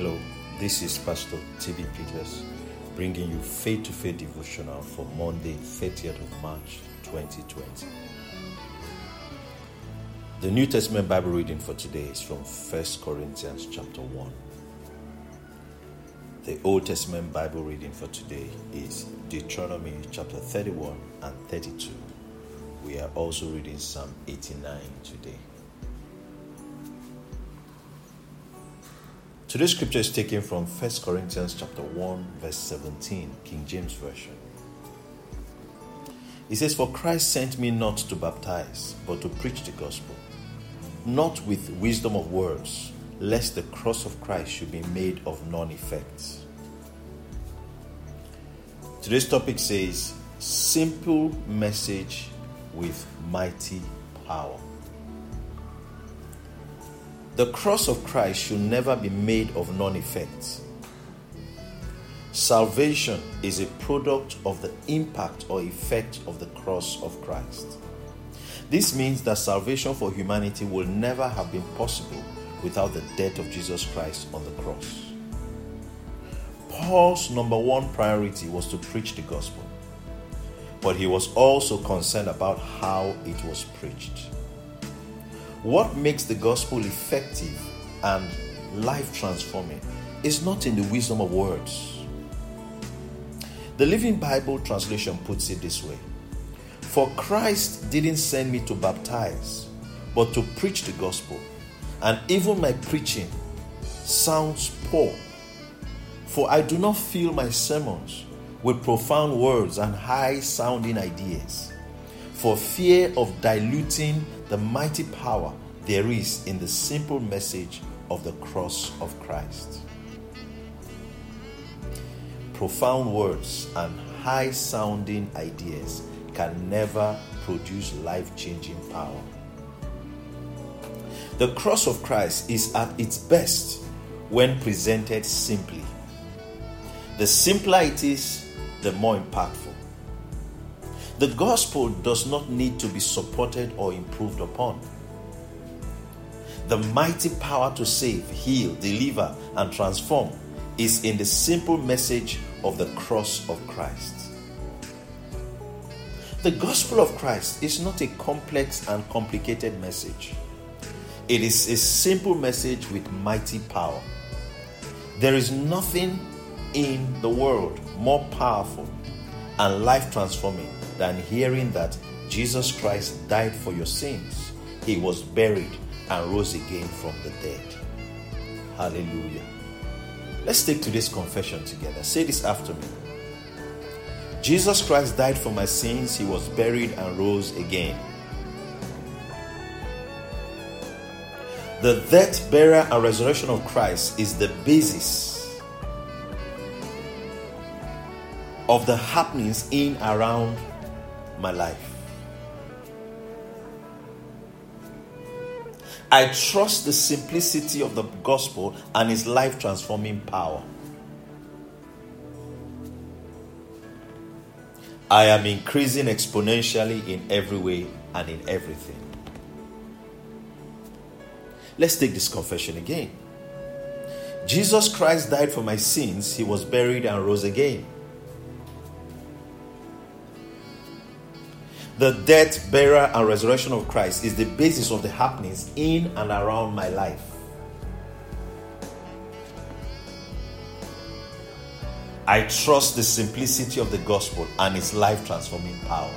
Hello, this is Pastor TB Peters bringing you faith to faith devotional for Monday, 30th of March 2020. The New Testament Bible reading for today is from 1 Corinthians chapter 1. The Old Testament Bible reading for today is Deuteronomy chapter 31 and 32. We are also reading Psalm 89 today. Today's scripture is taken from 1 Corinthians chapter 1 verse 17, King James Version. It says, For Christ sent me not to baptize, but to preach the gospel, not with wisdom of words, lest the cross of Christ should be made of none effect. Today's topic says, Simple message with mighty power. The cross of Christ should never be made of non effect. Salvation is a product of the impact or effect of the cross of Christ. This means that salvation for humanity will never have been possible without the death of Jesus Christ on the cross. Paul's number one priority was to preach the gospel, but he was also concerned about how it was preached. What makes the gospel effective and life transforming is not in the wisdom of words. The Living Bible translation puts it this way For Christ didn't send me to baptize, but to preach the gospel. And even my preaching sounds poor. For I do not fill my sermons with profound words and high sounding ideas, for fear of diluting the mighty power there is in the simple message of the cross of Christ. Profound words and high sounding ideas can never produce life changing power. The cross of Christ is at its best when presented simply. The simpler it is, the more impactful. The gospel does not need to be supported or improved upon. The mighty power to save, heal, deliver, and transform is in the simple message of the cross of Christ. The gospel of Christ is not a complex and complicated message. It is a simple message with mighty power. There is nothing in the world more powerful and life transforming than hearing that Jesus Christ died for your sins. He was buried and rose again from the dead. Hallelujah. Let's take today's confession together. Say this after me. Jesus Christ died for my sins, he was buried and rose again. The death, burial, and resurrection of Christ is the basis of the happenings in around my life. I trust the simplicity of the gospel and its life transforming power. I am increasing exponentially in every way and in everything. Let's take this confession again. Jesus Christ died for my sins, he was buried and rose again. The death, burial, and resurrection of Christ is the basis of the happenings in and around my life. I trust the simplicity of the gospel and its life transforming power.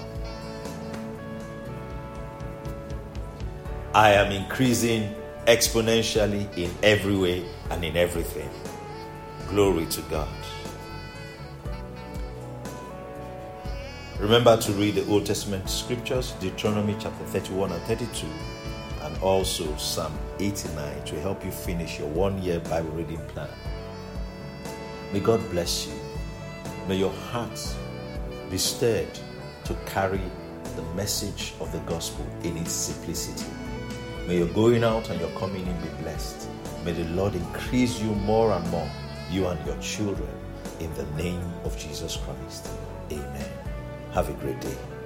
I am increasing exponentially in every way and in everything. Glory to God. Remember to read the Old Testament scriptures, Deuteronomy chapter 31 and 32, and also Psalm 89 to help you finish your one year Bible reading plan. May God bless you. May your heart be stirred to carry the message of the gospel in its simplicity. May your going out and your coming in be blessed. May the Lord increase you more and more, you and your children, in the name of Jesus Christ. Amen. Have a great day.